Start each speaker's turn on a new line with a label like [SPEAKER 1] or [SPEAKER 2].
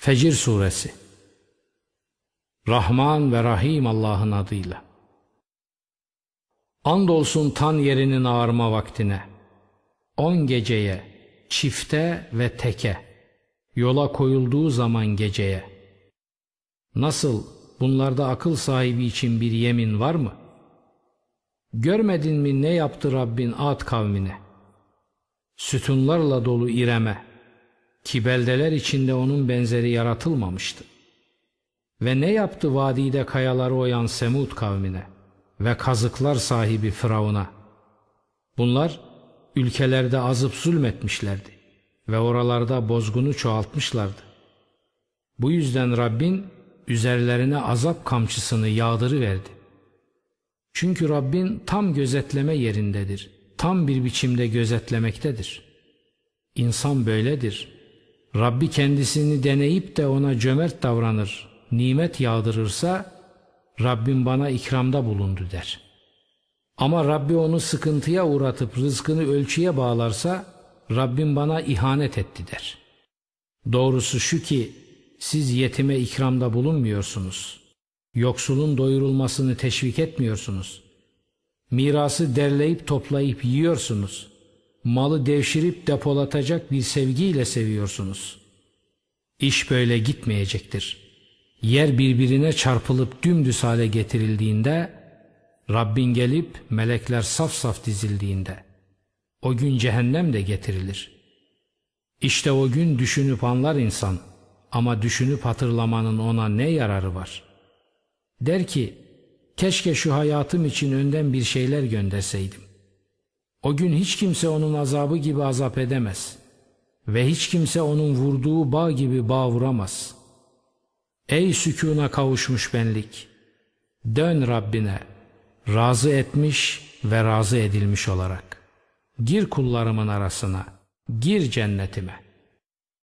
[SPEAKER 1] Fecir Suresi Rahman ve Rahim Allah'ın adıyla Andolsun tan yerinin ağarma vaktine On geceye, çifte ve teke Yola koyulduğu zaman geceye Nasıl bunlarda akıl sahibi için bir yemin var mı? Görmedin mi ne yaptı Rabbin Ad kavmine? Sütunlarla dolu İrem'e ki beldeler içinde onun benzeri yaratılmamıştı. Ve ne yaptı vadide kayaları oyan Semud kavmine ve kazıklar sahibi Firavun'a? Bunlar ülkelerde azıp zulmetmişlerdi ve oralarda bozgunu çoğaltmışlardı. Bu yüzden Rabbin üzerlerine azap kamçısını yağdırıverdi. Çünkü Rabbin tam gözetleme yerindedir, tam bir biçimde gözetlemektedir. İnsan böyledir. Rabbi kendisini deneyip de ona cömert davranır, nimet yağdırırsa Rabbim bana ikramda bulundu der. Ama Rabbi onu sıkıntıya uğratıp rızkını ölçüye bağlarsa Rabbim bana ihanet etti der. Doğrusu şu ki siz yetime ikramda bulunmuyorsunuz. Yoksulun doyurulmasını teşvik etmiyorsunuz. Mirası derleyip toplayıp yiyorsunuz. Malı devşirip depolatacak bir sevgiyle seviyorsunuz. İş böyle gitmeyecektir. Yer birbirine çarpılıp dümdüz hale getirildiğinde, Rabbin gelip melekler saf saf dizildiğinde, o gün cehennem de getirilir. İşte o gün düşünüp anlar insan ama düşünüp hatırlamanın ona ne yararı var? Der ki, keşke şu hayatım için önden bir şeyler gönderseydim. O gün hiç kimse onun azabı gibi azap edemez ve hiç kimse onun vurduğu bağ gibi bağ vuramaz. Ey sükuna kavuşmuş benlik! Dön Rabbine, razı etmiş ve razı edilmiş olarak. Gir kullarımın arasına, gir cennetime.''